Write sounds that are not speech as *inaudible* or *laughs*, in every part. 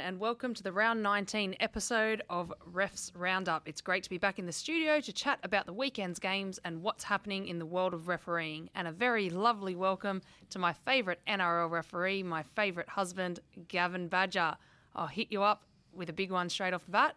and welcome to the round 19 episode of Refs Roundup. It's great to be back in the studio to chat about the weekend's games and what's happening in the world of refereeing. And a very lovely welcome to my favourite NRL referee, my favourite husband, Gavin Badger. I'll hit you up with a big one straight off the bat.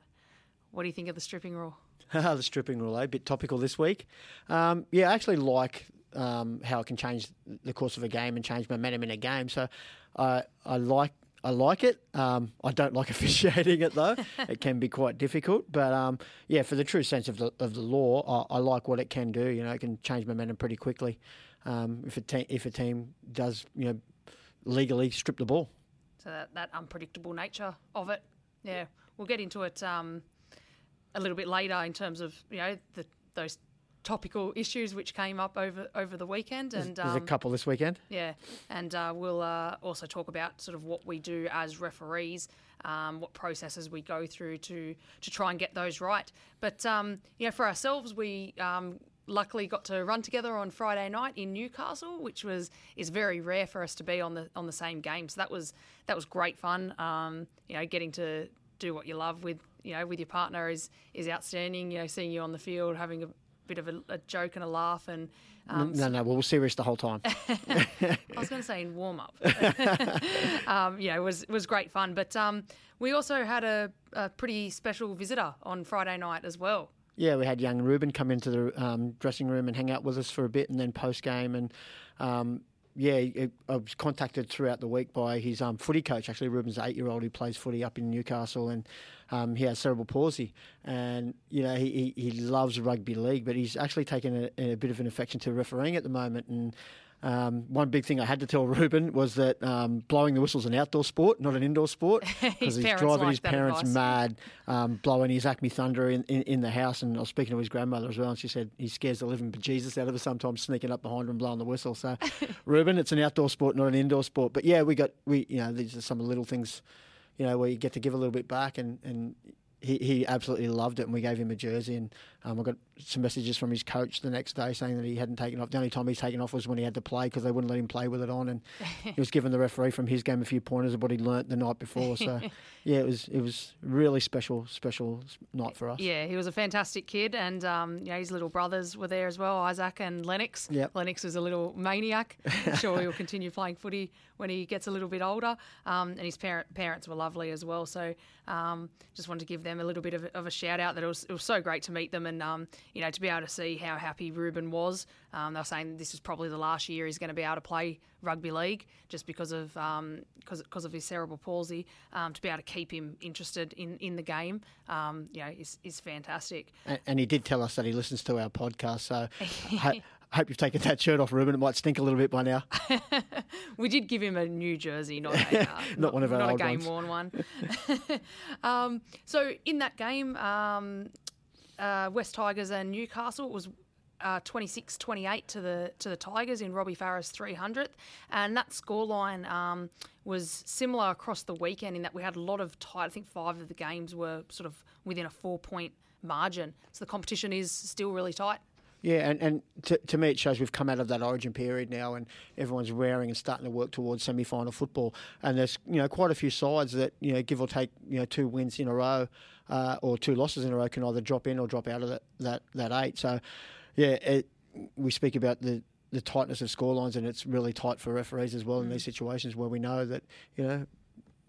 What do you think of the stripping rule? *laughs* the stripping rule, eh? a bit topical this week. Um, yeah, I actually like um, how it can change the course of a game and change momentum in a game. So uh, I like I like it. Um, I don't like *laughs* officiating it though. it can be quite difficult. But um, yeah, for the true sense of the of the law, I, I, like what it can do. You know, it can change momentum pretty quickly. Um, if a te- if a team does you know legally strip the ball. So that, that unpredictable nature of it. Yeah, we'll get into it um, a little bit later in terms of you know the those topical issues which came up over over the weekend. And there's, there's um, a couple this weekend. Yeah, and uh, we'll uh, also talk about sort of what we do as referees, um, what processes we go through to to try and get those right. But um, you know, for ourselves, we. Um, luckily, got to run together on Friday night in Newcastle, which was is very rare for us to be on the on the same game. So that was that was great fun. Um, you know, getting to do what you love with you know with your partner is is outstanding. You know, seeing you on the field, having a bit of a, a joke and a laugh and um, no, no, well, we're serious the whole time. *laughs* I was going to say in warm up. *laughs* um, yeah, it was was great fun. But um, we also had a, a, pretty special visitor on Friday night as well. Yeah, we had young Reuben come into the um, dressing room and hang out with us for a bit, and then post game and um, yeah, I was contacted throughout the week by his um, footy coach. Actually, Reuben's eight year old who plays footy up in Newcastle, and um, he has cerebral palsy. And you know, he, he, he loves rugby league, but he's actually taken a, a, bit of an affection to refereeing at the moment. And um, one big thing I had to tell Reuben was that um, blowing the whistle is an outdoor sport, not an indoor sport, *laughs* because he's driving his parents advice. mad, um, blowing his Acme Thunder in, in, in, the house. And I was speaking to his grandmother as well, and she said he scares the living bejesus out of us sometimes, sneaking up behind her and blowing the whistle. So, *laughs* Reuben, it's an outdoor sport, not an indoor sport. But yeah, we got we you know these are some of the little things, you know, where you get to give a little bit back and and he, he absolutely loved it, and we gave him a jersey. And um, I got some messages from his coach the next day saying that he hadn't taken off. The only time he's taken off was when he had to play because they wouldn't let him play with it on. And he was giving the referee from his game a few pointers of what he'd learnt the night before. So *laughs* yeah, it was it was really special special night for us. Yeah, he was a fantastic kid, and um, yeah, his little brothers were there as well, Isaac and Lennox. Yep. Lennox was a little maniac. I'm sure he'll continue playing footy when he gets a little bit older. Um, and his parent, parents were lovely as well. So um, just wanted to give them a little bit of, of, a shout out that it was, it was so great to meet them and, um, you know, to be able to see how happy Reuben was. Um, they were saying this is probably the last year he's going to be able to play rugby league just because of um, cause, cause of his cerebral palsy. Um, to be able to keep him interested in, in the game, you know, is, is fantastic. And, and, he did tell us that he listens to our podcast. So *laughs* I hope you've taken that shirt off, Reuben. It might stink a little bit by now. *laughs* we did give him a new jersey, not a, *laughs* uh, not, not, one of our not old a game worn one. *laughs* um, so in that game, um, uh, West Tigers and Newcastle it was uh, 26-28 to the to the Tigers in Robbie Farah's 300th, and that scoreline um, was similar across the weekend in that we had a lot of tight. I think five of the games were sort of within a four point margin, so the competition is still really tight. Yeah, and, and to, to me, it shows we've come out of that origin period now, and everyone's wearing and starting to work towards semi final football. And there's you know quite a few sides that you know give or take you know two wins in a row uh, or two losses in a row can either drop in or drop out of that that, that eight. So yeah, it, we speak about the the tightness of scorelines, and it's really tight for referees as well mm. in these situations where we know that you know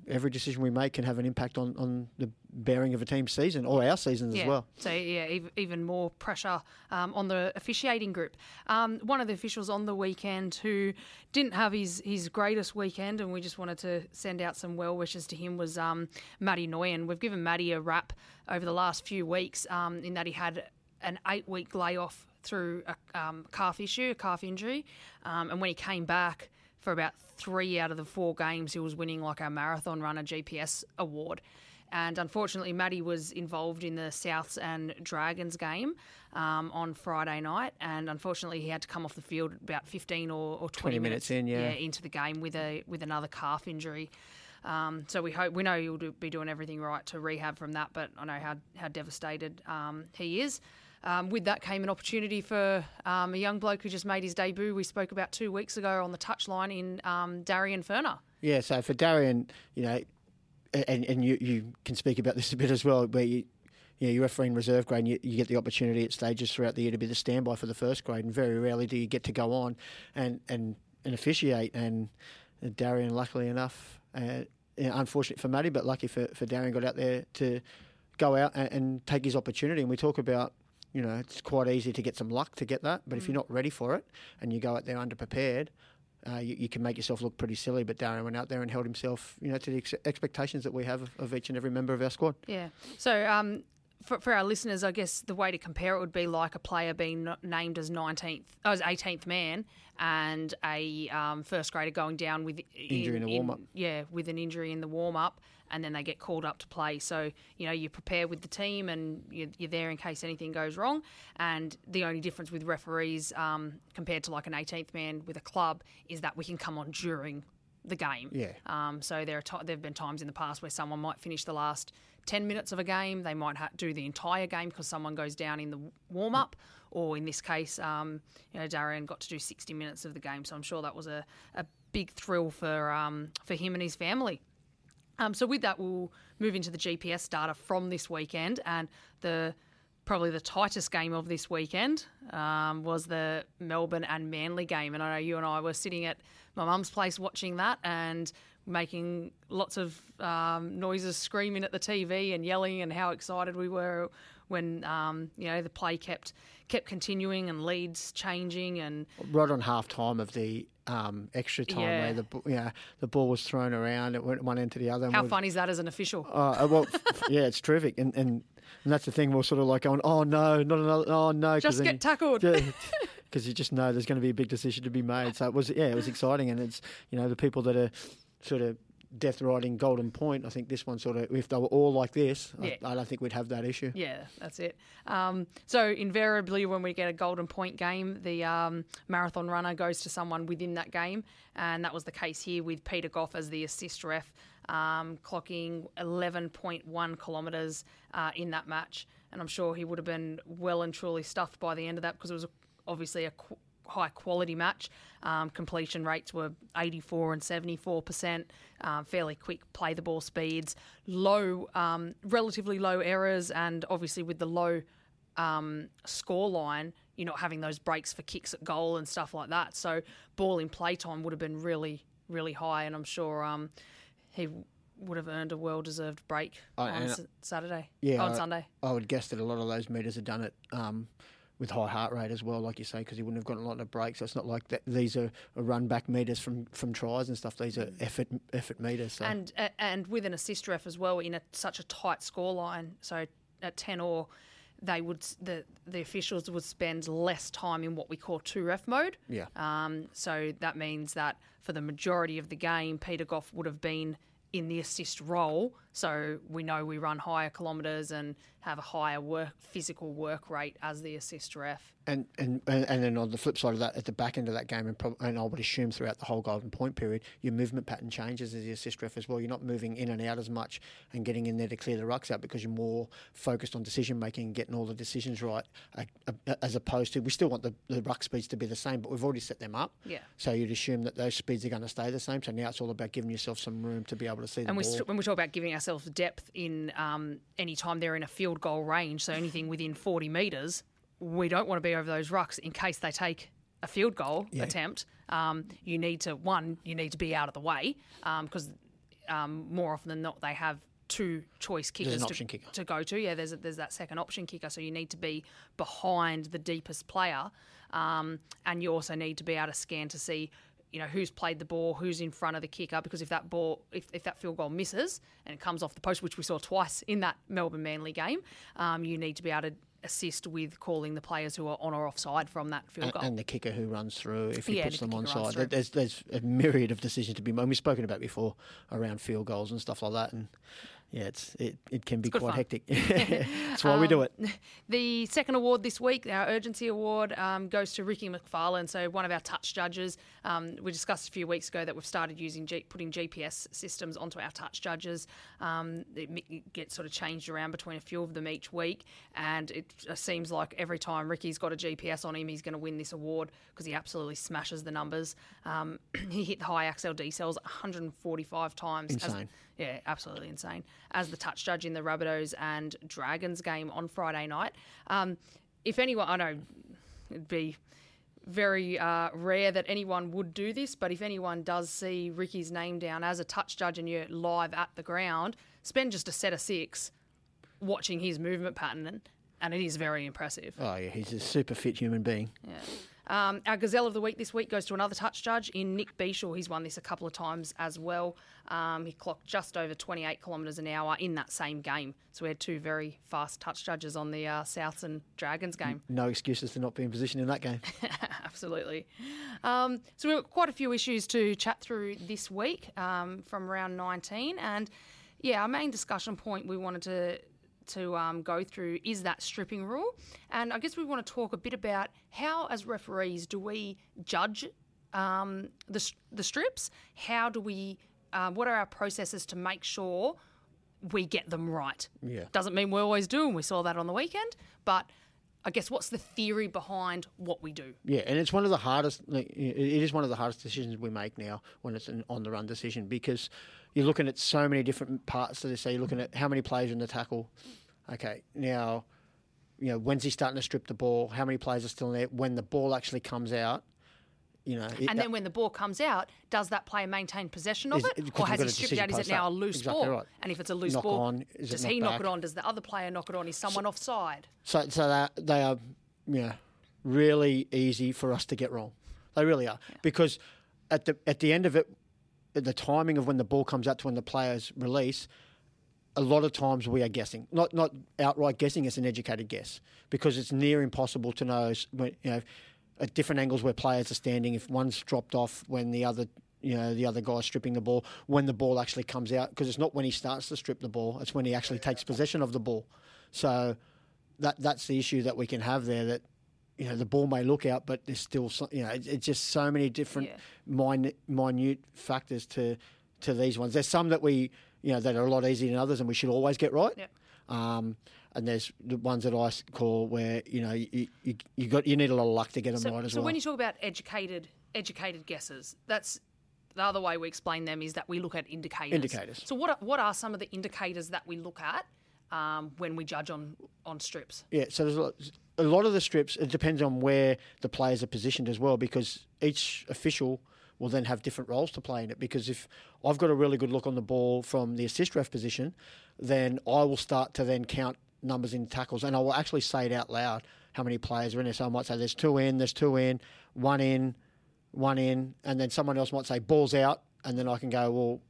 every decision we make can have an impact on, on the bearing of a team's season or our seasons yeah. as well. So, yeah, even more pressure um, on the officiating group. Um, one of the officials on the weekend who didn't have his, his greatest weekend, and we just wanted to send out some well wishes to him, was um, Matty Noyen. We've given Matty a rap over the last few weeks um, in that he had an eight week layoff through a um, calf issue, a calf injury, um, and when he came back, for about three out of the four games, he was winning like a marathon runner GPS award. And unfortunately, Matty was involved in the Souths and Dragons game um, on Friday night. And unfortunately, he had to come off the field about 15 or, or 20, 20 minutes, in, yeah. yeah. into the game with a with another calf injury. Um, so we hope we know he'll do, be doing everything right to rehab from that. But I know how how devastated um, he is. Um, with that came an opportunity for um, a young bloke who just made his debut. We spoke about two weeks ago on the touchline in um, Darian Furner. Yeah, so for Darian, you know, and and you, you can speak about this a bit as well, where you you know, you're refereeing reserve grade and you, you, get the opportunity at stages throughout the year to be the standby for the first grade, and very rarely do you get to go on and and, and officiate. And Darian, luckily enough, uh, you know, unfortunate for Matty, but lucky for, for Darian, got out there to go out and, and, take his opportunity. And we talk about, you know, it's quite easy to get some luck to get that, but mm. if you're mm. not ready for it and you go out there underprepared, uh, you, you, can make yourself look pretty silly. But Darren went out there and held himself, you know, to the ex- expectations that we have of, of, each and every member of our squad. Yeah. So um, for, for our listeners, I guess the way to compare it would be like a player being named as 19th, oh, as 18th man, and a um, first grader going down with injury in, in the warm up. Yeah, with an injury in the warm up, and then they get called up to play. So you know you prepare with the team, and you're, you're there in case anything goes wrong. And the only difference with referees um, compared to like an 18th man with a club is that we can come on during the game. Yeah. Um, so there are t- there have been times in the past where someone might finish the last 10 minutes of a game. They might ha- do the entire game because someone goes down in the warm up. Or in this case, um, you know, Darian got to do 60 minutes of the game. So I'm sure that was a, a big thrill for um, for him and his family. Um, so with that, we'll move into the GPS data from this weekend, and the probably the tightest game of this weekend um, was the Melbourne and Manly game. And I know you and I were sitting at my mum's place watching that, and making lots of um, noises, screaming at the TV and yelling, and how excited we were when um, you know the play kept kept continuing and leads changing and right on half time of the um, extra time yeah. where the yeah the ball was thrown around, it went one end to the other. How fun is that as an official? Uh, well, *laughs* yeah, it's terrific, and, and and that's the thing. We're sort of like going, oh no, not another, oh no, just get tackled. *laughs* Because you just know there's going to be a big decision to be made. So it was, yeah, it was exciting, and it's you know the people that are sort of death riding Golden Point. I think this one sort of, if they were all like this, yeah. I, I, don't think we'd have that issue. Yeah, that's it. Um, so invariably, when we get a Golden Point game, the um, marathon runner goes to someone within that game, and that was the case here with Peter Gough as the assist ref, um, clocking 11.1 kilometres uh, in that match. And I'm sure he would have been well and truly stuffed by the end of that because it was obviously a high quality match. Um, completion rates were 84 and 74 percent. Um, fairly quick play the ball speeds, low, um, relatively low errors, and obviously with the low um, score line, you're not having those breaks for kicks at goal and stuff like that. So ball in play time would have been really, really high, and I'm sure um, he would have earned a well deserved break uh, on Saturday. Yeah, on I, Sunday. I would guess that a lot of those meters have done it um, with high heart rate as well, like you say, because he wouldn't have gotten a lot of breaks. So it's not like that. These are, are run back meters from, from tries and stuff. These are effort effort meters. So. And uh, and with an assist ref as well in a, such a tight score line. So at ten or they would the the officials would spend less time in what we call two ref mode. Yeah. Um. So that means that for the majority of the game, Peter Gough would have been in the assist role. So we know we run higher kilometres and have a higher work physical work rate as the assist ref. And and and then on the flip side of that, at the back end of that game, and, prob- and I would assume throughout the whole golden point period, your movement pattern changes as the assist ref as well. You're not moving in and out as much and getting in there to clear the rucks out because you're more focused on decision making and getting all the decisions right, uh, uh, as opposed to we still want the, the ruck speeds to be the same, but we've already set them up. Yeah. So you'd assume that those speeds are going to stay the same. So now it's all about giving yourself some room to be able to see. And we st- when we talk about giving ourselves depth in um, any time they're in a field goal range, so anything within 40 metres, we don't want to be over those rucks in case they take a field goal yeah. attempt. Um, you need to one, you need to be out of the way because um, um, more often than not they have two choice kickers to, kicker. to, go to. Yeah, there's a, there's that second option kicker, so you need to be behind the deepest player, um, and you also need to be able to scan to see you know who's played the ball, who's in front of the kicker. Because if that ball, if, if that field goal misses and it comes off the post, which we saw twice in that Melbourne Manly game, um, you need to be able to assist with calling the players who are on or offside from that field goal. And the kicker who runs through if he yeah, puts the them on side. There's, there's a myriad of decisions to be made. We've spoken about before around field goals and stuff like that. And yeah, it's it, it can be quite fun. hectic. *laughs* That's why um, we do it. Um, the second award this week, our urgency award, um, goes to Ricky McFarlane. So one of our touch judges. Um, we discussed a few weeks ago that we've started using G- putting GPS systems onto our touch judges. Um, it gets sort of changed around between a few of them each week, and it seems like every time Ricky's got a GPS on him, he's going to win this award because he absolutely smashes the numbers. Um, *clears throat* he hit the high accel decels 145 times. Insane. As, Yeah, absolutely insane. As the touch judge in the Rabbitohs and Dragons game on Friday night, um, if anyone, I know it'd be very uh, rare that anyone would do this, but if anyone does see Ricky's name down as a touch judge and you're live at the ground, spend just a set of six watching his movement pattern, and it is very impressive. Oh yeah, he's a super fit human being. Yeah. Um, our Gazelle of the Week this week goes to another touch judge in Nick Beashel. He's won this a couple of times as well. Um, he clocked just over 28 kilometres an hour in that same game. So we had two very fast touch judges on the uh, Souths and Dragons game. No excuses to not be in position in that game. *laughs* Absolutely. Um, so we've got quite a few issues to chat through this week um, from round 19. And yeah, our main discussion point we wanted to to um, go through is that stripping rule. And I guess we want to talk a bit about how, as referees, do we judge um, the, the strips? How do we, uh, what are our processes to make sure we get them right? Yeah. Doesn't mean we always do, and we saw that on the weekend, but I guess what's the theory behind what we do? Yeah, and it's one of the hardest. It is one of the hardest decisions we make now when it's an on the run decision because you're looking at so many different parts of this. So you're looking at how many players in the tackle. Okay, now, you know, when's he starting to strip the ball? How many players are still in there? When the ball actually comes out, you know. and then when the ball comes out, does that player maintain possession of Is- it, or has he stripped it out? Is it now a loose Exactly ball? right. And if it's a loose Knock ball, on, does he knock it on? Does the other player knock it on? Is someone offside? So, so that they are, you know, really easy for us to get wrong. They really are because at the at the end of it, the timing of when the ball comes out to when the players release, a lot of times we are guessing, not not outright guessing. It's an educated guess because it's near impossible to know. When, you know, at different angles where players are standing, if one's dropped off when the other. You know the other guy's stripping the ball when the ball actually comes out because it's not when he starts to strip the ball; it's when he actually takes possession of the ball. So that that's the issue that we can have there. That you know the ball may look out, but there's still some, you know it's, it's just so many different Yeah. minute minute factors to to these ones. There's some that we you know that are a lot easier than others, and we should always get right. Yep. Um, and there's the ones that I call where you know you, you, you got you need a lot of luck to get them So, right as so well. So when you talk about educated educated guesses, that's the other way we explain them is that we look at indicators. Indicators. So what are, what are some of the indicators that we look at um, when we judge on on strips? Yeah, so there's a lot, a lot of the strips. It depends on where the players are positioned as well, because each official will then have different roles to play in it. Because if I've got a really good look on the ball from the assist ref position, then I will start to then count numbers in tackles, and I will actually say it out loud how many players are in there. So I might say there's two in, there's two in, one in, one in, and then someone else might say balls out, and then I can go well.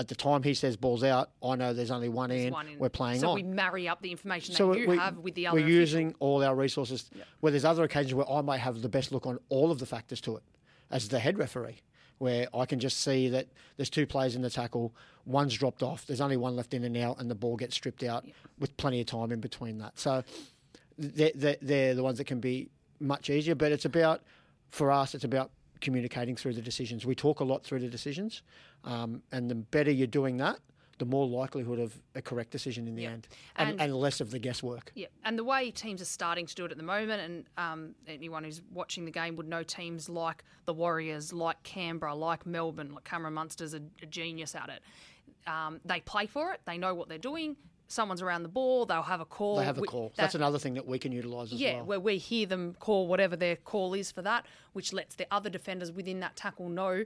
At the time he says balls out, I know there's only one in. One in. We're playing so on So we marry up the information so that you we, have with the other. we're official. using all our resources. Where there's other occasions where I might have the best look on all of the factors to it, as the head referee, where I can just see that there's two players in the tackle, one's dropped off, there's only one left in and out, and the ball gets stripped out with plenty of time in between that. So they're, they're, they're the ones that can be much easier, but it's about for us, it's about communicating through the decisions. We talk a lot through the decisions, um, and the better you're doing that, the more likelihood of a correct decision in the Yeah. end, and, And- and less of the guesswork. Yeah, and the way teams are starting to do it at the moment, and um, anyone who's watching the game would know teams like the Warriors, like Canberra, like Melbourne, like Cameron Munster's a, a genius at it. Um, they play for it. They know what they're doing. Someone's around the ball. They'll have a call. They have a call. that- That's another thing that we can utilise as yeah, well. where we hear them call whatever their call is for that, which lets the other defenders within that tackle know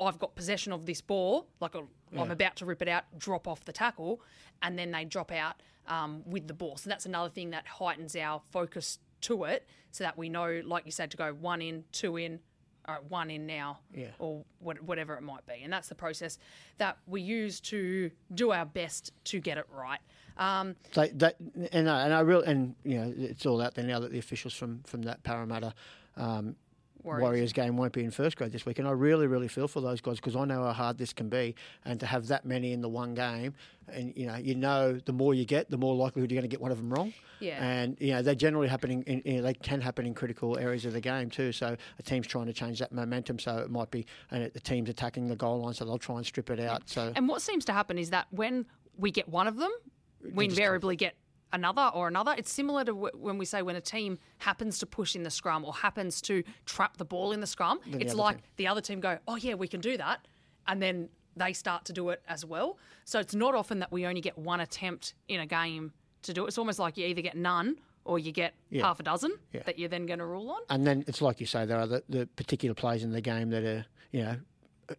I've got possession of this ball, like i I'm about to rip it out, drop off the tackle, and then they drop out um, with the ball. So that's another thing that heightens our focus to it, so that we know, like you said, to go one in, two in, all right, one in now, Yeah. or what, whatever it might be. And that's the process that we use to do our best to get it right. Um, So that and I, and I really and you know it's all out there now that the officials from from that Parramatta um, Warriors. Warriors. game won't be in first grade this week, and I really really feel for those guys because I know how hard this can be, and to have that many in the one game, and you know you know the more you get, the more likelihood you're going to get one of them wrong. Yeah. And you know they generally happening. in you know, they can happen in critical areas of the game too. So a team's trying to change that momentum, so it might be and the team's attacking the goal line, so they'll try and strip it out. So And what seems to happen is that when we get one of them, we invariably get another or another. It's similar to w- when we say when a team happens to push in the scrum or happens to trap the ball in the scrum. the it's other like team- the other team go, "Oh yeah, we can do that," and then they start to do it as well. So it's not often that we only get one attempt in a game to do it. It's almost like you either get none or you get Yeah. half a dozen Yeah. that you're then going to rule on. And then it's like you say, there are the, the particular plays in the game that are, you know,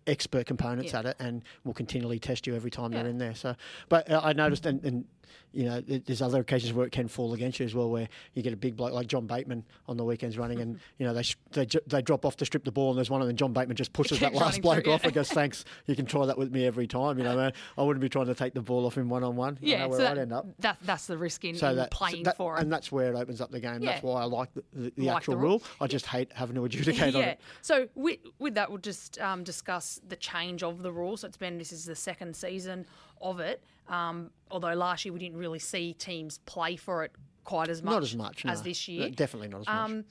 expert components Yeah. at it and will continually test you every time they're in there. So, but uh, I noticed, and, and you know, there's other occasions where it can fall against you as well, where you get a big bloke like John Bateman on the weekends running, and *laughs* you know they sh- they, they drop off to strip the ball, and there's one of them. John Bateman just pushes *laughs* that last bloke through, off yeah. and goes, "Thanks, you can try that with me every time." You know, man, I wouldn't be trying to take the ball off him one on one. Yeah, know where so I'd that, end up. that that's the risk in, So in that, playing that- for it. and that's where it opens up the game. That's why I like the, the, the Like actual the rule. I just hate having to adjudicate on yeah. it. So with, with that, we'll just um, discuss the change of the rule. So it's been this is the second season of it. Um, although last year we didn't really see teams play for it quite as much, Not as much as no. this year. Definitely not as much. Um,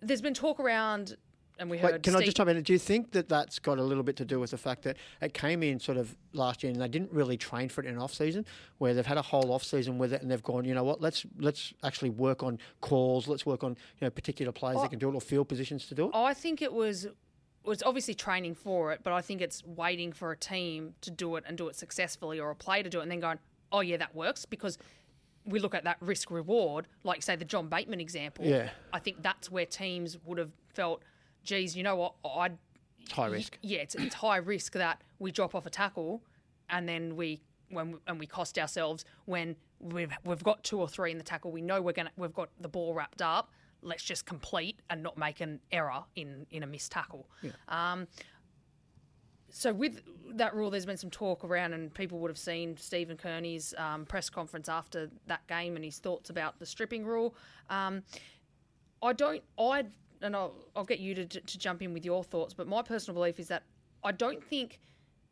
there's been talk around, and we Wait, heard. can I Steve- just chime in? Do you think that that's got a little bit to do with the fact that it came in sort of last year and they didn't really train for it in off season, where they've had a whole off season with it and they've gone, you know what, let's let's actually work on calls, let's work on you know particular players that can do it or field positions to do it. I think it was was obviously training for it, but I think it's waiting for a team to do it and do it successfully, or a player to do it, and then going, "Oh yeah, that works," because we look at that risk reward, like say the John Bateman example. Yeah. I think that's where teams would have felt, "Geez, you know what? I It's high risk. yeah, it's, it's high risk that we drop off a tackle, and then we when and we cost ourselves when we've we've got two or three in the tackle. We know we're gonna we've got the ball wrapped up. Let's just complete and not make an error in in a missed tackle. Um, so with that rule, there's been some talk around, and people would have seen Stephen Kearney's um, press conference after that game and his thoughts about the stripping rule. Um, I don't, I, and I'll, I'll get you to, to jump in with your thoughts, but my personal belief is that I don't think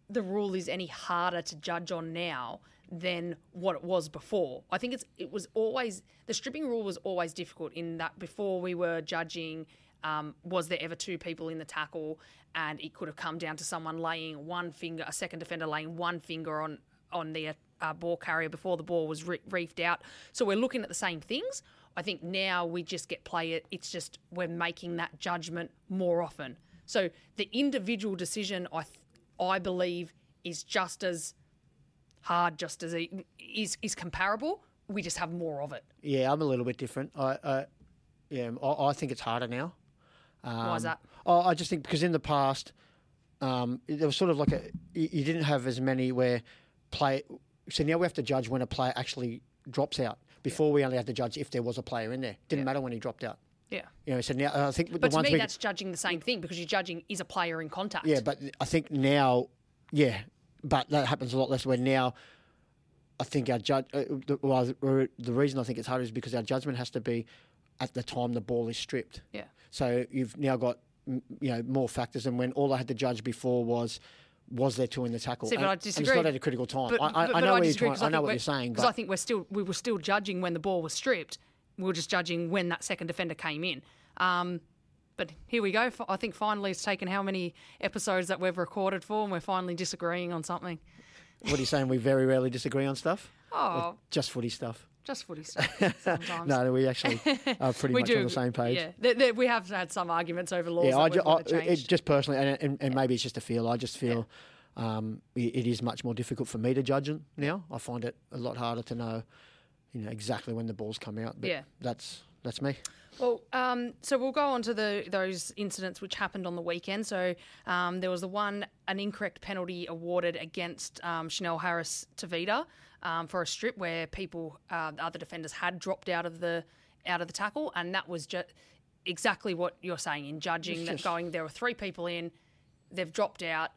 the rule is any harder to judge on now than what it was before. I think it's it was always the stripping rule was always difficult in that before we were judging um, was there ever two people in the tackle and it could have come down to someone laying one finger a second defender laying one finger on on the uh, ball carrier before the ball was re- reefed out. So we're looking at the same things. I think now we just get play it. It's just we're making that judgment more often. So the individual decision, I th- I believe, is just as hard, just as e- is is comparable. We just have more of it. Yeah, I'm a little bit different. I, I yeah, I, I think it's harder now. Why is that? Oh, I just think because in the past, um, there was sort of like a you, you didn't have as many where play. So now we have to judge when a player actually drops out. Before we only had to judge if there was a player in there. Didn't matter when he dropped out. Yeah. You know, so now I think But the to ones me, we, that's judging the same thing because you're judging is a player in contact. yeah, but I think now, yeah, but that happens a lot less. Where now, I think our judge. Uh, the, well, the, reason I think it's harder is because our judgment has to be at the time the ball is stripped. Yeah. So you've now got you know more factors, and when all I had to judge before was was there two in the tackle? See, but and, I disagree. it's not at a critical time. But, I, I, but, I know I what you're disagree trying, I know what you're saying, because I think we're still we were still judging when the ball was stripped. We were just judging when that second defender came in. Um, but here we go. I think finally it's taken how many episodes that we've recorded for, and we're finally disagreeing on something. what are you saying? We very rarely disagree on stuff. *laughs* Oh, Just footy stuff. just footy stuff *laughs* sometimes. No, we actually are pretty *laughs* much do on the same page. Yeah, There- there- we have had some arguments over laws. Yeah, I, ju- I, it, just personally, and, and, and maybe it's just a feel. I just feel um, it, it is much more difficult for me to judge it now. I find it a lot harder to know, you know, exactly when the balls come out. But Yeah. that's that's me. Well, um, so we'll go on to the those incidents which happened on the weekend. So um, there was the one an incorrect penalty awarded against um, Chanel Harris Tavita um, for a strip where people uh, the other defenders had dropped out of the out of the tackle, and that was just exactly what you're saying in judging that going there were three people in, they've dropped out.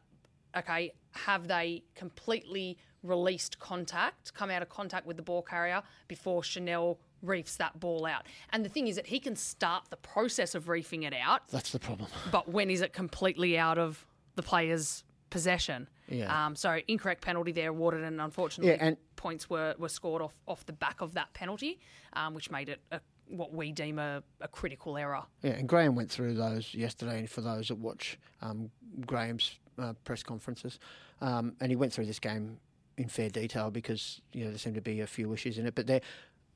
Okay, have they completely released contact, come out of contact with the ball carrier before Chanel reefs that ball out? And the thing is that he can start the process of reefing it out, That's the problem. *laughs* but when is it completely out of the player's possession? Yeah. Um, so incorrect penalty there awarded, and unfortunately, Yeah, and- points were, were scored off off the back of that penalty, um, which made it a, what we deem a, a critical error. Yeah, and Graham went through those yesterday. And for those that watch um, Graham's uh, press conferences, um, and he went through this game in fair detail because you know there seemed to be a few issues in it. But there,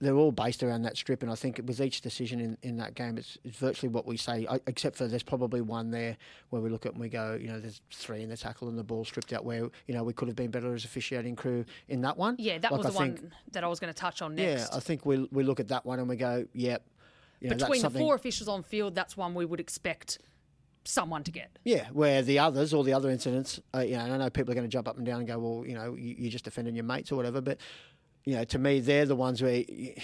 they're all based around that strip, and I think with each decision in, in that game, it's, it's virtually what we say, except for there's probably one there where we look at and we go, you know, there's three in the tackle and the ball stripped out where, you know, we could have been better as officiating crew in that one. Yeah, that like was the think, one that I was going to touch on next. Yeah, I think we, we look at that one and we go, yep. You know, Between the four officials on field, that's one we would expect someone to get. Yeah, where the others, all the other incidents, uh, you know, I know people are going to jump up and down and go, well, you know, you, are just defending your mates or whatever, but you know, to me, they're the ones where. You,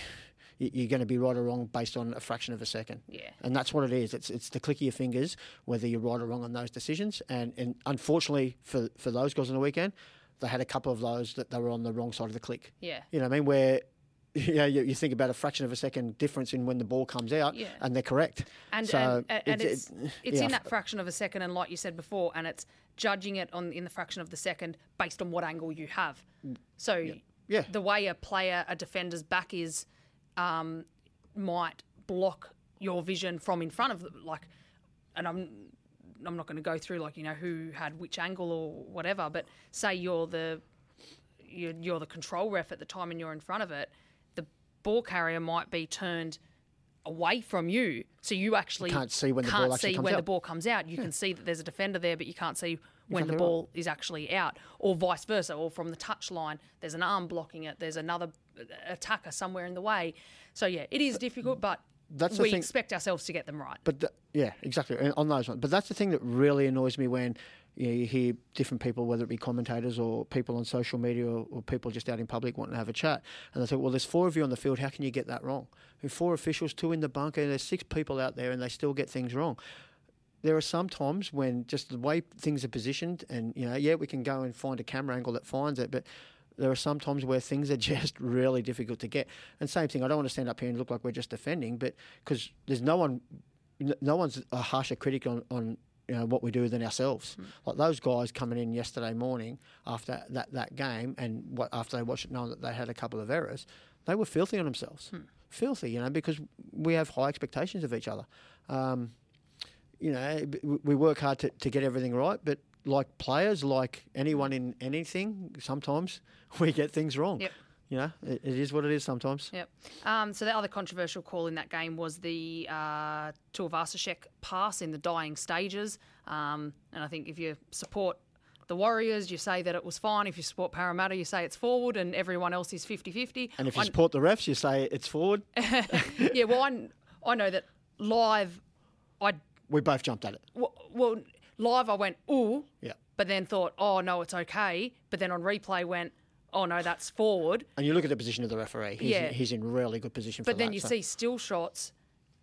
you're going to be right or wrong based on a fraction of a second. Yeah. And that's what it is. It's it's the click of your fingers whether you're right or wrong on those decisions. And and unfortunately for for those guys on the weekend, they had a couple of those that they were on the wrong side of the click. Yeah. You know what I mean? Where *laughs* yeah, you, you, think about a fraction of a second difference in when the ball comes out, yeah. and they're correct. And so and, and it's it's, it's yeah. in that fraction of a second, and like you said before, and it's judging it on in the fraction of the second based on what angle you have. So yeah yeah. the way a player, a defender's back is, um, might block your vision from in front of them. Like, and I'm I'm not going to go through like you know who had which angle or whatever, but say you're the you're, you're the control ref at the time and you're in front of it, the ball carrier might be turned away from you, so you actually you can't see when the ball actually see comes when out. the ball comes out. You yeah. can see that there's a defender there, but you can't see when the ball right. is actually out, or vice versa, or from the touch line, there's an arm blocking it, there's another uh, attacker somewhere in the way. So yeah, it is difficult, but that's we expect ourselves to get them right. But the, yeah, exactly on those ones. But that's the thing that really annoys me when you, know, you hear different people, whether it be commentators or people on social media or, or, people just out in public wanting to have a chat, and they say, "Well, there's four of you on the field. How can you get that wrong? And four officials, two in the bunker, and there's six people out there, and they still get things wrong." There are some times when just the way things are positioned, and you know, yeah, we can go and find a camera angle that finds it, but there are some times where things are *laughs* just really difficult to get. And same thing, I don't want to stand up here and look like we're just defending, but because there's no one, no one's a harsher critic on, on you know what we do than ourselves. Mm. Like those guys coming in yesterday morning after that, that game, and what after they watched it, knowing that they had a couple of errors, they were filthy on themselves, mm. filthy, you know, because we have high expectations of each other. Um, you know, we work hard to, to get everything right, but like players, like anyone in anything, sometimes *laughs* we get things wrong. Yep. You know, it, it is what it is sometimes. Yep. Um, so the other controversial call in that game was the uh, Tuivasa-Sheck pass in the dying stages. Um, and I think if you support the Warriors, you say that it was fine. If you support Parramatta, you say it's forward, and everyone else is 50 50. And if you support the refs, you say it's forward. *laughs* yeah, well, I, I know that live, I we both jumped at it. Well, well live I went ooh, yeah, but then thought oh no it's okay, but then on replay went oh no that's forward. And you look at the position of the referee, he's, yeah. he's in really good position. But then that, you so. see still shots,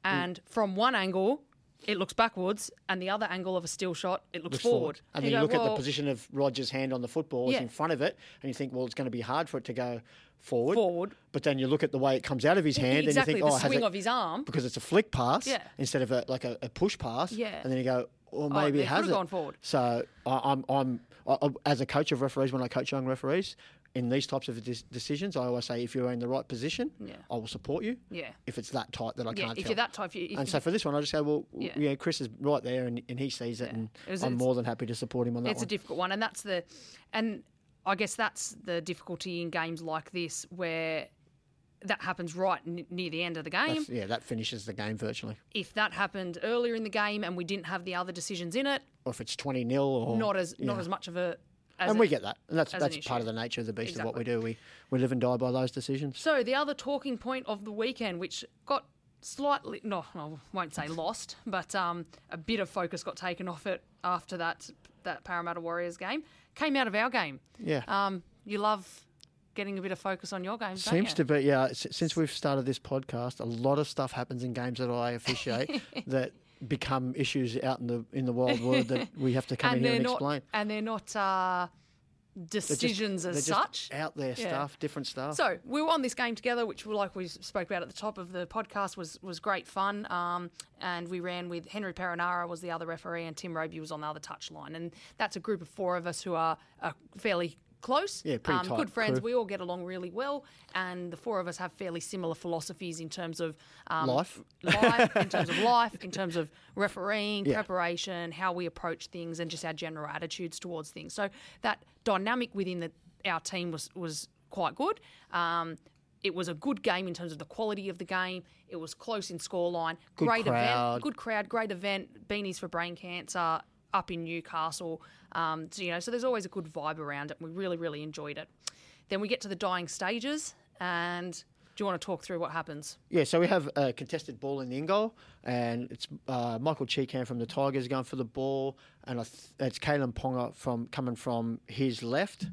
and mm. from one angle it looks backwards, and the other angle of a still shot, it looks, looks forward. forward. And, then you, go, look well, at the position of Rogers' hand on the football, yeah. in front of it, and you think, well, it's going to be hard for it to go forward. Forward. But then you look at the way it comes out of his hand, exactly, and you think, oh, the swing of his arm, because it's a flick pass yeah. instead of a, like a, a push pass. Yeah. And then you go, well, oh, maybe oh, it has it. gone forward. So I, am I'm, I'm I, as a coach of referees, when I coach young referees, in these types of decisions, I always say if you're in the right position, yeah. I will support you. Yeah. If it's that tight that I yeah, can't. If tell. you're that tight, if and so for this one, I just say, well, yeah, yeah Chris is right there, and, and he sees it, yeah. and it was, I'm more than happy to support him on that. It's one. a difficult one, and that's the, and I guess that's the difficulty in games like this where that happens right n- near the end of the game. That's, yeah, that finishes the game virtually. If that happened earlier in the game and we didn't have the other decisions in it, or if it's twenty 0 or not as yeah. not as much of a. and we get that, and that's that's part of the nature of the beast exactly. of what we do. We we live and die by those decisions. So the other talking point of the weekend, which got slightly no, I won't say lost, but um, a bit of focus got taken off it after that that Parramatta Warriors game, came out of our game. Yeah. Um, you love getting a bit of focus on your games. Seems to be, yeah. Since we've started this podcast, a lot of stuff happens in games that I officiate *laughs* that become issues out in the in the wild world that we have to *laughs* come in here and not, explain. And they're not. Uh, decisions they're just, as such. out there yeah. stuff, different stuff. So we were on this game together, which, like we spoke about at the top of the podcast, was was great fun. Um, and we ran with Henry Perenara was the other referee, and Tim Roby was on the other touch line. And that's a group of four of us who are, are fairly close. Yeah, pretty um, tight Good friends. crew. We all get along really well, and the four of us have fairly similar philosophies in terms of um, life, life, in terms of *laughs* life, in terms of refereeing, yeah. preparation, how we approach things, and just our general attitudes towards things. So that dynamic within the, our team was was quite good. Um, it was a good game in terms of the quality of the game. It was close in scoreline. Good great crowd. event, good crowd, great event. Beanies for Brain Cancer up in Newcastle. Um, so, you know, so there's always a good vibe around it. We really, really enjoyed it. Then we get to the dying stages, and do you want to talk through what happens? Yeah, so we have a contested ball in the in goal, and it's uh, Michael Chee-Kam from the Tigers going for the ball, and th- it's Kalyn Ponga from coming from his left,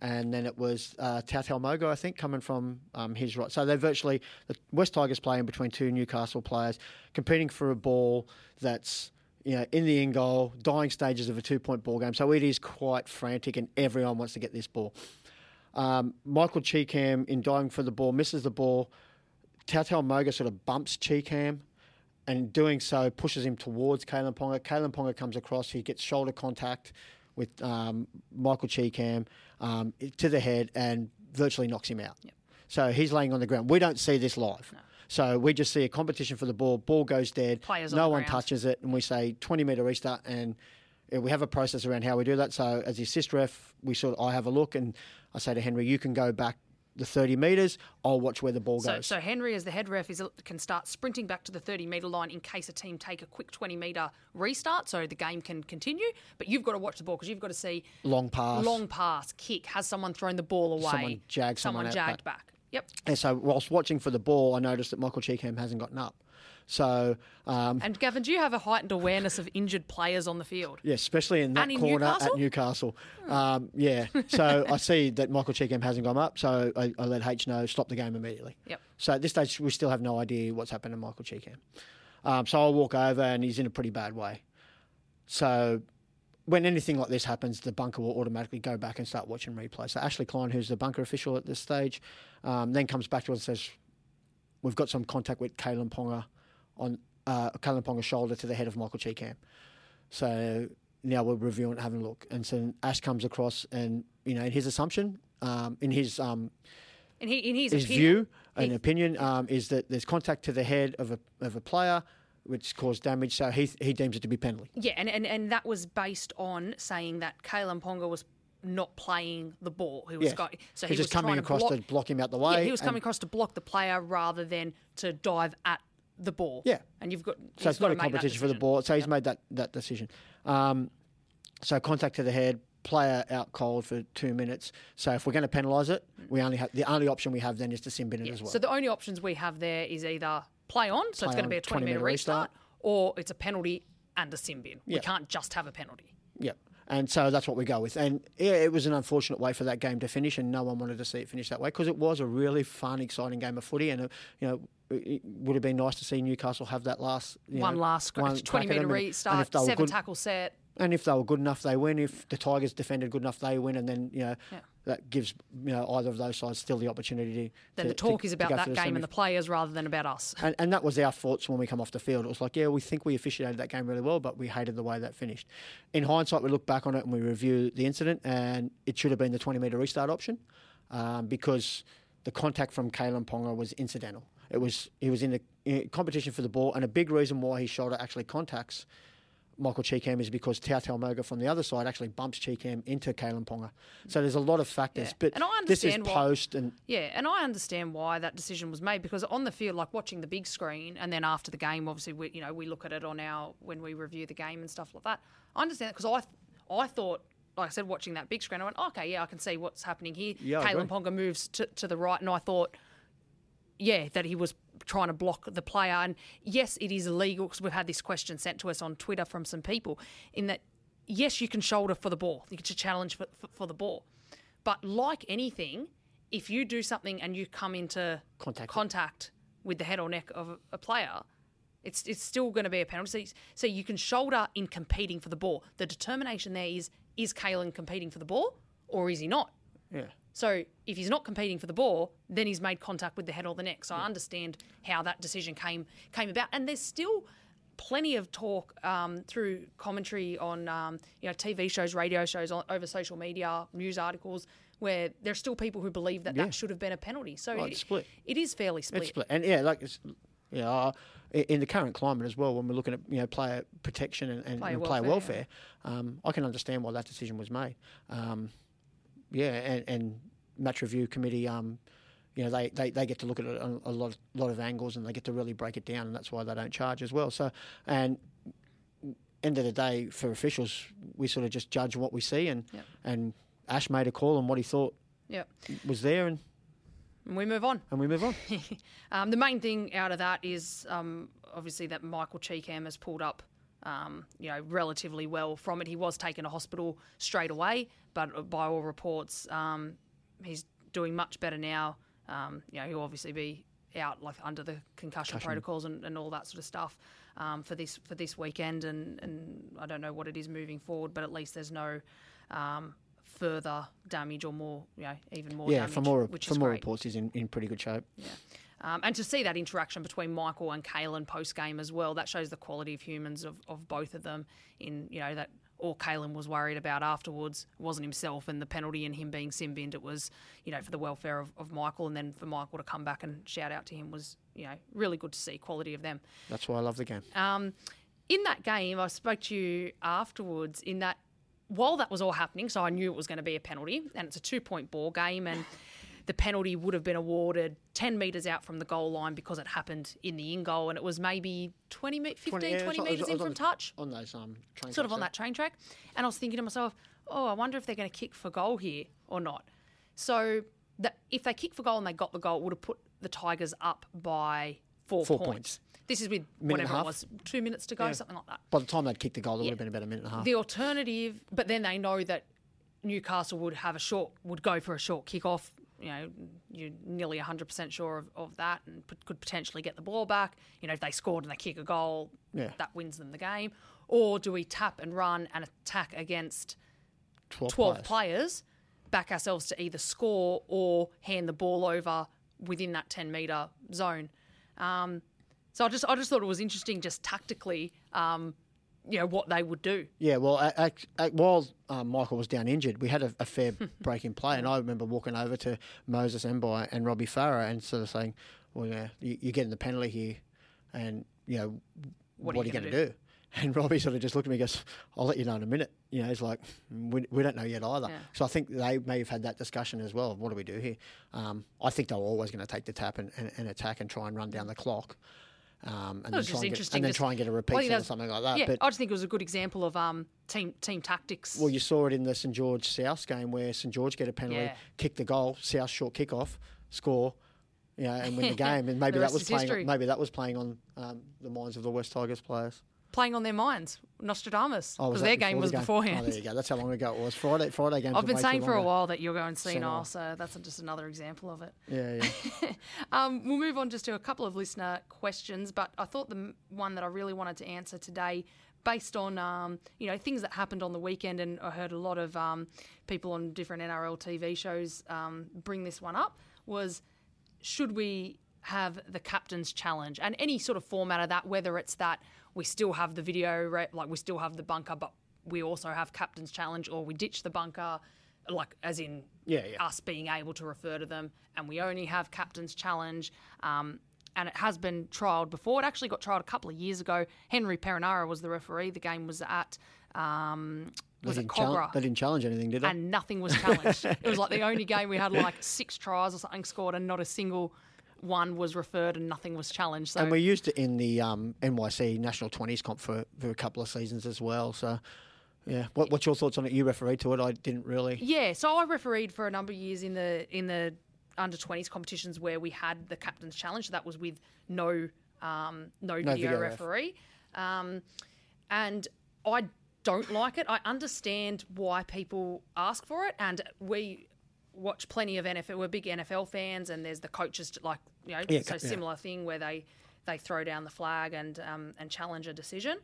and then it was uh, Tautau Moga, I think, coming from um, his right. So they're virtually the West Tigers playing between two Newcastle players, competing for a ball that's you know in the end goal, dying stages of a two point ball game. So it is quite frantic, and everyone wants to get this ball. Um, Michael Chee-Kam, in diving for the ball, misses the ball. Tautau Moga sort of bumps Chee-Kam and in doing so pushes him towards Kalyn Ponga. Kalyn Ponga comes across, he gets shoulder contact with um, Michael Chee-Kam um, to the head and virtually knocks him out. Yep. So he's laying on the ground. We don't see this live. So we just see a competition for the ball. Ball goes dead. Players no the one ground. touches it, and we say 20 metre restart. And we have a process around how we do that. So as the assist ref, we sort of, I have a look and I say to Henry, you can go back the 30 metres. I'll watch where the ball So, goes. so Henry, as the head ref, is can start sprinting back to the 30 metre line in case a team take a quick 20 metre restart, so the game can continue. But you've got to watch the ball because you've got to see Long pass. long pass, kick. Has someone thrown the ball away? Someone jagged someone out jagged back. Yep. And so, whilst watching for the ball, I noticed that Michael Chee-Kam hasn't gotten up. So, um, And Gavin, do you have a heightened awareness of injured players on the field? yeah, especially in that in corner Newcastle? at Newcastle. Um, yeah. *laughs* So I see that Michael Chee-Kam hasn't gone up. So I, I let H know stop the game immediately. Yep. So at this stage, we still have no idea what's happened to Michael Chee-Kam. Um, so I'll walk over, and he's in a pretty bad way. So when anything like this happens, the bunker will automatically go back and start watching replay. So Ashley Klein, who's the bunker official at this stage, um, then comes back to us and says, "We've got some contact with Kalyn Ponga on uh, Kalyn Ponga's shoulder to the head of Michael Chee-Kam." So now we're reviewing, having a look, and so Ash comes across, and you know, in his assumption, um, in his um, And he, in his, his opinion, view and opinion um, is that there's contact to the head of a of a player, which caused damage. So he he deems it to be penalty. Yeah, and, and, and that was based on saying that Kalyn Ponga was not playing the ball. He was Yeah. go- so he just was coming across to block, to block him out the way. Yeah, he was coming across to block the player rather than to dive at the ball. Yeah. and you've got So it's not a competition for the ball. So he's made that, that decision. Um, so contact to the head, player out cold for two minutes. So if we're going to penalise it, we only have the only option we have then is to sin bin it as well. So the only options we have there is either play on, so Play it's going to be a 20 metre 20 restart, or it's a penalty and a sin bin. We can't just have a penalty. Yep. And so that's what we go with. And yeah, it was an unfortunate way for that game to finish, and no one wanted to see it finish that way because it was a really fun, exciting game of footy. And, uh, you know, it would have been nice to see Newcastle have that last One know, last one scratch, crack 20 at metre. Restart, if they were seven good- tackle set. And if they were good enough, they win. If the Tigers defended good enough, they win. And then, you know, Yeah. That gives, you know, either of those sides still the opportunity Then to, the talk to- is about that game semi- and the players rather than about us. and, and that was our thoughts when we come off the field. It was like, yeah, we think we officiated that game really well, but we hated the way that finished. In hindsight, we look back on it and we review the incident, and it should have been the 20 metre restart option um, because the contact from Kalyn Ponga was incidental. It was he was in the in competition for the ball, and a big reason why his shoulder actually contacts Michael Chee-Kam is because Tautau Moga from the other side actually bumps Chee-Kam into Kalyn Ponga. So there's a lot of factors, Yeah. but And I this is understand why- post and Yeah, and I understand why that decision was made because on the field, like watching the big screen, and then after the game, obviously we you know we look at it on our when we review the game and stuff like that. I understand because I I thought. Like I said, watching that big screen, I went, okay, yeah, I can see what's happening here. Yeah, Kalyn. Ponga moves to, to the right, and I thought, yeah, that he was trying to block the player. And yes, it is illegal because we've had this question sent to us on Twitter from some people in that, yes, you can shoulder for the ball, you can challenge for, for, for the ball. But like anything, if you do something and you come into Contact. contact with the head or neck of a, player, it's it's still going to be a penalty. So, so you can shoulder in competing for the ball. The determination there is is Kalyn competing for the ball or is he not? yeah. So if he's not competing for the ball, then he's made contact with the head or the neck. So I understand how that decision came came about, and there's still plenty of talk um, through commentary on um, you know TV shows, radio shows, on, over social media, news articles, where there are still people who believe that Yeah. that should have been a penalty. So it- split. it is fairly split. It's split. And yeah, like it's, yeah, uh, in the current climate as well, when we're looking at you know player protection and, and Player and player welfare, welfare, um, I can understand why that decision was made. Um, yeah, and, and match review committee, um, you know, they, they, they get to look at it on a lot, of, lot of angles and they get to really break it down, and that's why they don't charge as well. So, and end of the day, for officials, we sort of just judge what we see, and Yep. and Ash made a call on what he thought Yep. was there, and, And we move on. and we move on. *laughs* Um, the main thing out of that is um, obviously that Michael Chee-Kam has pulled up, um, you know, relatively well from it. He was taken to hospital straight away, but by all reports, um, he's doing much better now. Um, you know, he'll obviously be out like under the concussion, protocols and, and all that sort of stuff um, for this for this weekend. And, and I don't know what it is moving forward, but at least there's no um, further damage or more, you know, even more yeah, damage, for more which for more great. reports, he's in, in pretty good shape. Um, and to see that interaction between Michael and Kalyn post game as well, that shows the quality of humans of, of both of them. In you know that all Kalyn was worried about afterwards wasn't himself and the penalty and him being sin binned. It was you know for the welfare of, of Michael, and then for Michael to come back and shout out to him was you know really good to see quality of them. That's why I love the game. Um, in that game, I spoke to you afterwards. In that, while that was all happening, so I knew it was going to be a penalty, and it's a two-point ball game, and the penalty would have been awarded ten meters out from the goal line because it happened in the in goal, and it was maybe 20, me- 15, 20, yeah, it's on- meters in from touch on those um train sort of on there. that train track. And I was thinking to myself, oh, I wonder if they're going to kick for goal here or not. So that if they kick for goal and they got the goal, it would have put the Tigers up by four, Four points. points. This is with Minute whatever it was, two minutes to go, something like that. By the time they'd kicked the goal, it would have been about a minute and a half. The alternative, but then they know that Newcastle would have a short, would go for a short kick-off. You know, you're nearly 100% sure of, of that and p- could potentially get the ball back. You know, if they scored and they kick a goal, Yeah. that wins them the game. Or do we tap and run and attack against 12, 12 players. players, back ourselves to either score or hand the ball over within that 10 metre zone? Um, so I just, I just thought it was interesting, just tactically, um, you know, what they would do. Yeah, well, a- ac- ac- while um, Michael was down injured, we had a, a fair *laughs* break in play, and I remember walking over to Moses Mbye and Robbie Farah and sort of saying, "Well, yeah, you, you're getting the penalty here, and you know, what, are are you going to do?" *laughs* And Robbie sort of just looked at me and goes, I'll let you know in a minute. You know, he's like, we, we don't know yet either. Yeah. So I think they may have had that discussion as well. Of what do we do here? Um, I think they were always going to take the tap and, and, and attack and try and run down the clock. Um, and, then try and, get, interesting and then try and get a Well, repeat think or something like that. yeah, but I just think it was a good example of um, team team tactics. Well, you saw it in the St George South game where St George get a penalty, Yeah. kick the goal, South short kick off, score, you know, and win the *laughs* game. And maybe that was playing. history. Maybe that was playing on um, the minds of the West Tigers players. Playing on their minds, Nostradamus, Oh, because that their game the was beforehand. Oh, there you go. That's how long ago it was. Friday. Friday game. I've been saying for a while that you're going Senile. senile, so that's just another example of it. Yeah, yeah. *laughs* Um, we'll move on just to a couple of listener questions, but I thought the one that I really wanted to answer today, based on um, you know things that happened on the weekend, and I heard a lot of um, people on different NRL TV shows um, bring this one up, was should we have the captain's challenge and any sort of format of that, whether it's that we still have the video, like we still have the bunker, but we also have captain's challenge, or we ditch the bunker, like as in Yeah, yeah. us being able to refer to them, and we only have captain's challenge. Um, and it has been trialled before. It actually got trialled a couple of years ago. Henry Perenara was the referee. The game was at um, was they, didn't challenge, Kogarah, they didn't challenge anything, did they? and nothing was challenged. it was like the only game we had like six tries or something scored, and not a single one was referred, and nothing was challenged. So And we used it in the um, NYC National Twenties comp for, for a couple of seasons as well. So, yeah. What, what's your thoughts on it? You refereed to it. I didn't really. Yeah, so I refereed for a number of years in the in the under twenties competitions where we had the captain's challenge. That was with no um, no, video, video referee, um, and I don't like it. I understand why people ask for it, and we watch plenty of NFL. We're big NFL fans, and there's the coaches like you know, Yeah, so yeah. similar thing where they they throw down the flag and um, and challenge a decision.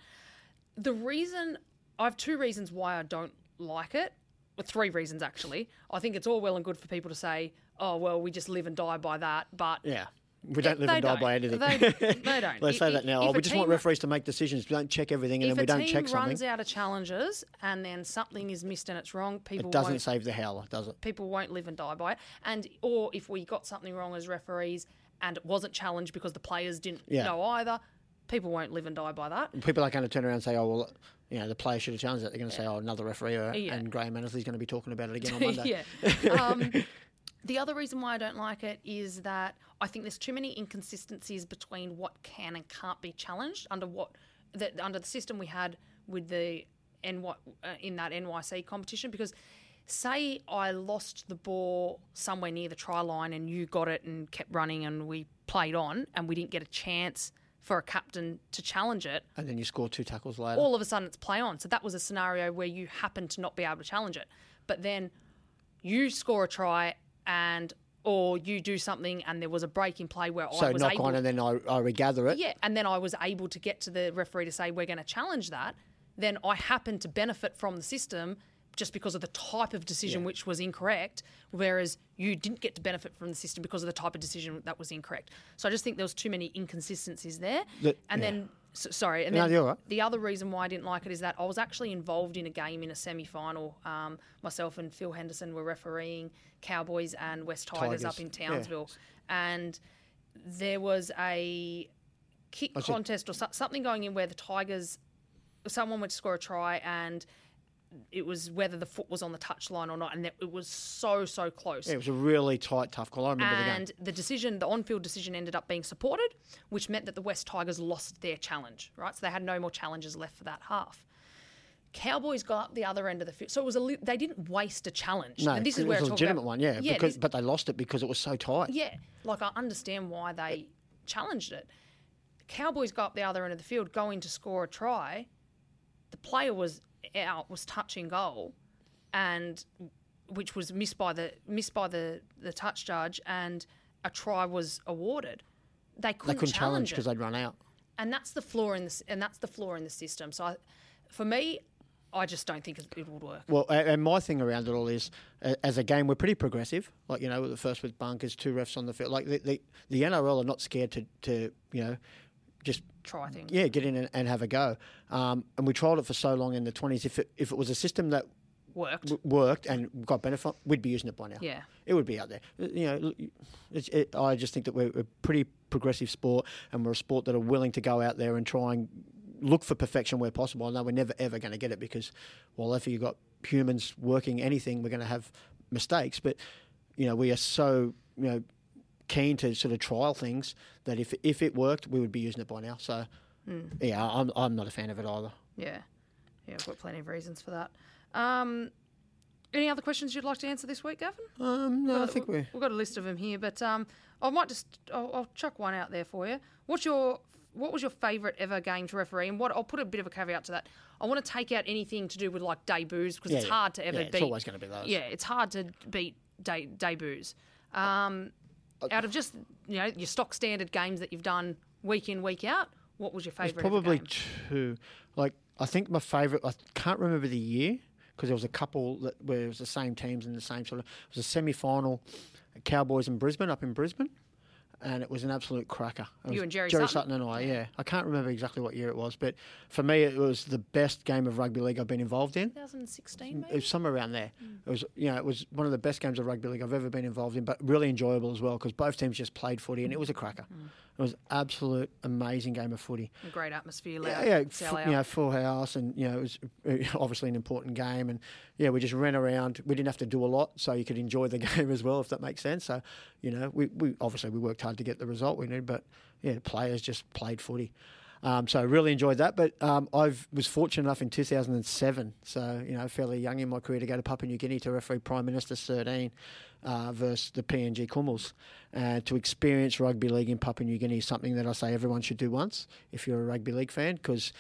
The reason I have two reasons why I don't like it. Well, three reasons actually. I think it's all well and good for people to say, "Oh, well, we just live and die by that," but Yeah. We don't live and die by anything. They- they *laughs* don't. they say that now. Oh, we just want referees to make decisions. We don't check everything, and then we don't check something. If a team runs out of challenges and then something is missed and it's wrong, people It doesn't won't save the howler, does it? people won't live and die by it. And or if we got something wrong as referees and it wasn't challenged because the players didn't Yeah. know either, people won't live and die by that. People are going to turn around and say, "Oh, well, you know, the player should have challenged it." They're going to say, "Oh, another referee," uh, Yeah. and Graham Annesley's going to be talking about it again on *laughs* Monday." yeah. Um, *laughs* The other reason why I don't like it is that I think there's too many inconsistencies between what can and can't be challenged under what that under the system we had with the N uh, in that NYC competition because say I lost the ball somewhere near the try line and you got it and kept running and we played on and we didn't get a chance for a captain to challenge it. And then you score two tackles later. All of a sudden it's play on. So that was a scenario where you happen to not be able to challenge it. But then you score a try and or you do something and there was a break in play where so I was knock able on and then I, I regather it. Yeah, and then I was able to get to the referee to say we're going to challenge that. Then I happen to benefit from the system just because of the type of decision Yeah. which was incorrect, whereas you didn't get to benefit from the system because of the type of decision that was incorrect. So I just think there was too many inconsistencies there. That- and yeah. then, so, sorry, and No, then right. the other reason why I didn't like it is that I was actually involved in a game in a semi-final. Um, myself and Phil Henderson were refereeing Cowboys and West Tigers, Tigers, up in yeah. Townsville, and there was a kick contest or so- something going in where the Tigers, someone would score a try and it was whether the foot was on the touchline or not, and it it was so so close. Yeah, it was a really tight, tough call. I remember the game. And the decision, the on-field decision, ended up being supported, which meant that the West Tigers lost their challenge. Right, so they had no more challenges left for that half. Cowboys got up the other end of the field, so it was a li- they didn't waste a challenge. No, and this it is where it was a legitimate about, one, yeah. yeah, because, but they lost it because it was so tight. yeah, like I understand why they challenged it. Cowboys go up the other end of the field, going to score a try. The player was out, was touching goal, and which was missed by the missed by the the touch judge, and a try was awarded. They They couldn't, couldn't challenge because they'd run out. and that's the flaw in this, and that's the flaw in the system. So, I, for me, I just don't think it, it would work. Well, and my thing around it all is, as a game, we're pretty progressive. Like you know, with the first with bunkers, two refs on the field. Like the the, the NRL are not scared to to you know, just Try things. yeah, get in and, and have a go. Um, and we trialled it for so long in the twenties. If it if it was a system that Worked. w- worked and got benefit, we'd be using it by now. Yeah. it would be out there. Uh, You know, it's, it, I just think that we're a pretty progressive sport, and we're a sport that are willing to go out there and try and look for perfection where possible. I know we're never ever going to get it because, well, if you've got humans working anything, we're going to have mistakes. But you know, we are so you know keen to sort of trial things that if if it worked, we would be using it by now. So, yeah, I'm I'm not a fan of it either. Yeah. Yeah, I've got plenty of reasons for that. Um, any other questions you'd like to answer this week, Gavin? Um, no, I think we. We've got a list of them here, but um, I might just I'll, I'll chuck one out there for you. What's your what was your favourite ever game to referee? And what I'll put a bit of a caveat to that. I want to take out anything to do with like debuts because Yeah, it's yeah. hard to ever Yeah, it's beat. always going to be those. Yeah, it's hard to beat de- debuts. Um, out of just you know your stock standard games that you've done week in week out, what was your favourite? probably two. Like I think my favourite. I can't remember the year because there was a couple that where it was the same teams and the same sort of. It was a semi-final, Cowboys in Brisbane, up in Brisbane, and it was an absolute cracker. It You and Jerry Jerry Sutton? Sutton and I. Yeah, I can't remember exactly what year it was, but for me, it was the best game of rugby league I've been involved in. 2016 maybe? It was somewhere around there. Hmm. It was, you know, it was one of the best games of rugby league I've ever been involved in, but really enjoyable as well because both teams just played footy and it was a cracker. Hmm. It was absolute amazing game of footy. A great atmosphere, Yeah, loud, yeah, fu- you know, full house, and you know, it was uh, *laughs* obviously an important game, and yeah, we just ran around. We didn't have to do a lot, so you could enjoy the *laughs* game as well, if that makes sense. So, you know, we, we obviously we worked hard to get the result we needed, but yeah, players just played footy. Um, so I really enjoyed that. But um, I was fortunate enough in 2007, so you know, fairly young in my career, to go to Papua New Guinea to referee Prime Minister's 13 uh, versus the PNG Kumuls, and to experience rugby league in Papua New Guinea is something that I say everyone should do once if you're a rugby league fan, because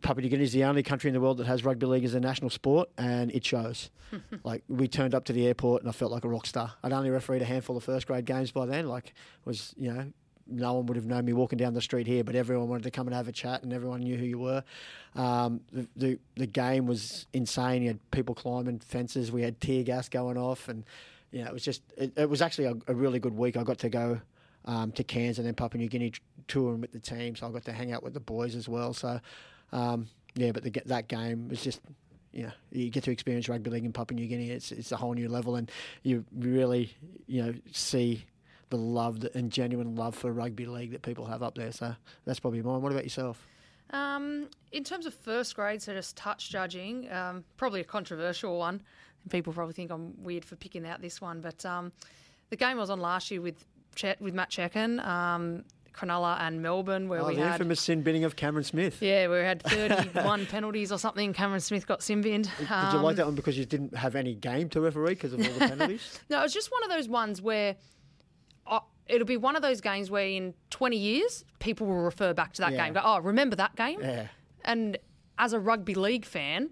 Papua New Guinea is the only country in the world that has rugby league as a national sport, and it shows. *laughs* like we turned up to the airport, and I felt like a rock star. I'd only refereed a handful of first grade games by then. Like was you know. No one would have known me walking down the street here, but everyone wanted to come and have a chat, and everyone knew who you were. Um, the, the the game was insane. You had people climbing fences. We had tear gas going off, and you know it was just it, it was actually a, a really good week. I got to go um, to Cairns and then Papua New Guinea touring with the team, so I got to hang out with the boys as well. So um, yeah, but the, that game was just. You know, you get to experience rugby league in Papua New Guinea. It's it's a whole new level, and you really you know see the love and genuine love for rugby league that people have up there. So that's probably mine. What about yourself? Um, in terms of first grade, so just touch judging, um, probably a controversial one. People probably think I'm weird for picking out this one, but um, the game I was on last year with Chet, with Matt Cecchin, um, Cronulla and Melbourne, where Oh, we the had infamous sin binning of Cameron Smith. yeah, we had *laughs* 31 penalties or something. Cameron Smith got sin binned. Did you Um, like that one because you didn't have any game to referee because of all the *laughs* penalties? No, it was just one of those ones where it'll be one of those games where in 20 years people will refer back to that Yeah. game. Go, oh, remember that game? yeah. And as a rugby league fan,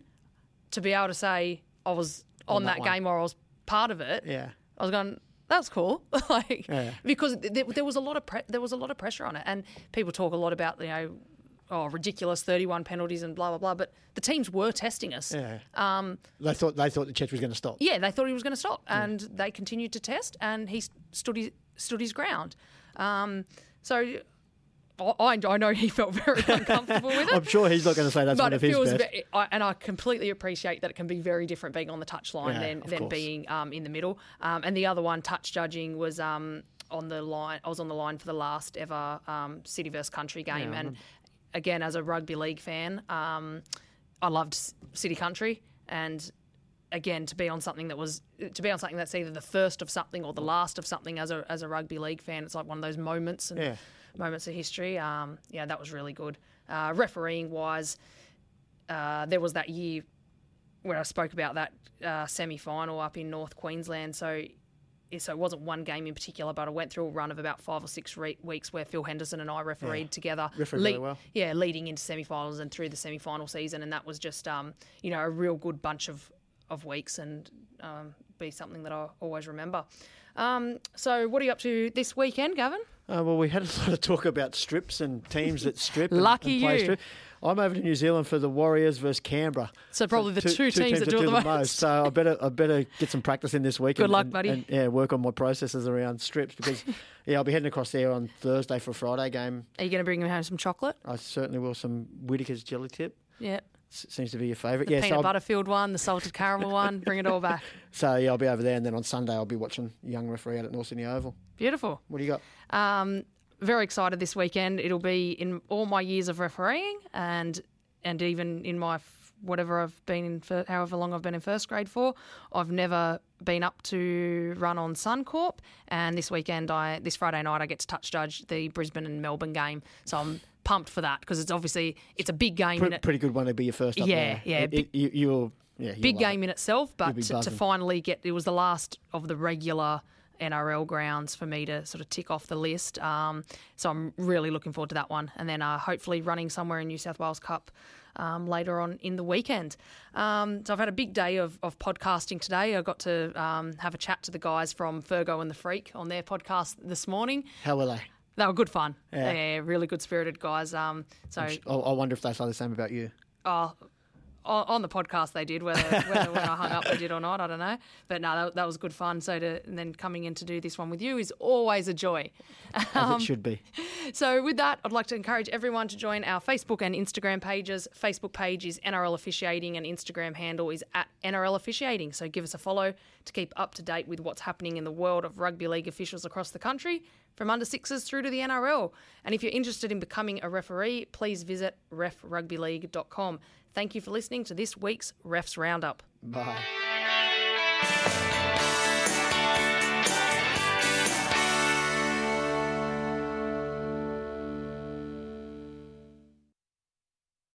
to be able to say I was on, that that, game or I was part of it, Yeah. I was going. That's cool, *laughs* like Yeah. because there, there was a lot of pre- there was a lot of pressure on it, and people talk a lot about you know, oh ridiculous thirty one penalties and blah blah blah. But the teams were testing us. Yeah. Um, they thought they thought the Chet was going to stop. Yeah, they thought he was going to stop, and they continued to test, and he stood his stood his ground. Um, so I, I know he felt very uncomfortable with *laughs* it. I'm sure he's not going to say that's but one of his feels, best. I, and I completely appreciate that it can be very different being on the touchline Yeah, than, than course. being um, in the middle. Um, and the other one, touch judging, was um, on the line. I was on the line for the last ever um, City versus Country game, and again, as a rugby league fan, um, I loved City Country, and again to be on something that was to be on something that's either the first of something or the last of something as a as a rugby league fan. It's like one of those moments and Yeah. moments of history. Um, yeah, that was really good. Uh, refereeing wise, uh, there was that year where I spoke about that uh, semi final up in North Queensland. So. So it wasn't one game in particular, but I went through a run of about five or six re- weeks where Phil Henderson and I refereed together, Refereed very well. yeah, leading into semi-finals and through the semi-final season, and that was just um, you know a real good bunch of of weeks and um, be something that I always remember. Um, so, what are you up to this weekend, Gavin? Uh, well, we had a *laughs* lot of talk about strips and teams that strip. Lucky and play you. Strip. I'm over to New Zealand for the Warriors versus Canberra. So probably the two teams that do it the most. So I better I better get some practice in this week. Good and, luck, buddy. And, yeah, work on my processes around strips because *laughs* yeah, I'll be heading across there on Thursday for a Friday game. Are you going to bring home some chocolate? I certainly will some Whittaker's jelly tip. Yeah, Seems to be your favourite. the Yeah, peanut I'll- butter filled one, the salted caramel one. Bring it all back. *laughs* so yeah, I'll be over there, and then on Sunday I'll be watching young referee out at North Sydney Oval. Beautiful. What do you got? Um, very excited this weekend. It'll be in all my years of refereeing and and even in my f- whatever I've been in for however long I've been in first grade for, I've never been up to run on Suncorp. And this weekend, I this Friday night, I get to touch judge the Brisbane and Melbourne game. So I'm pumped for that because it's obviously it's a big game Pre- in it. pretty good one to be your first up Yeah, there. yeah, It- big- it- you, you'll yeah, big love it. game in itself, but to, to finally get it was the last of the regular NRL grounds for me to sort of tick off the list. Um, so I'm really looking forward to that one, and then uh, hopefully running somewhere in New South Wales Cup. Um, later on in the weekend. Um, so I've had a big day of, of podcasting today. I got to um, have a chat to the guys from Fergo and the Freak on their podcast this morning. How were they? They were good fun. Yeah. Yeah, really good spirited guys. Um, so I, I wonder if they say the same about you. Oh, on on the podcast they did. Whether, whether when I hung up they did or not, I don't know. But no, that, that was good fun. So to and then coming in to do this one with you is always a joy. As Um, it should be. So with that, I'd like to encourage everyone to join our Facebook and Instagram pages. Facebook page is NRL Officiating and Instagram handle is at NRL Officiating. So give us a follow to keep up to date with what's happening in the world of rugby league officials across the country, from under sixes through to the NRL. And if you're interested in becoming a referee, please visit refrugbyleague.com. Thank you for listening to this week's Refs Roundup. Bye.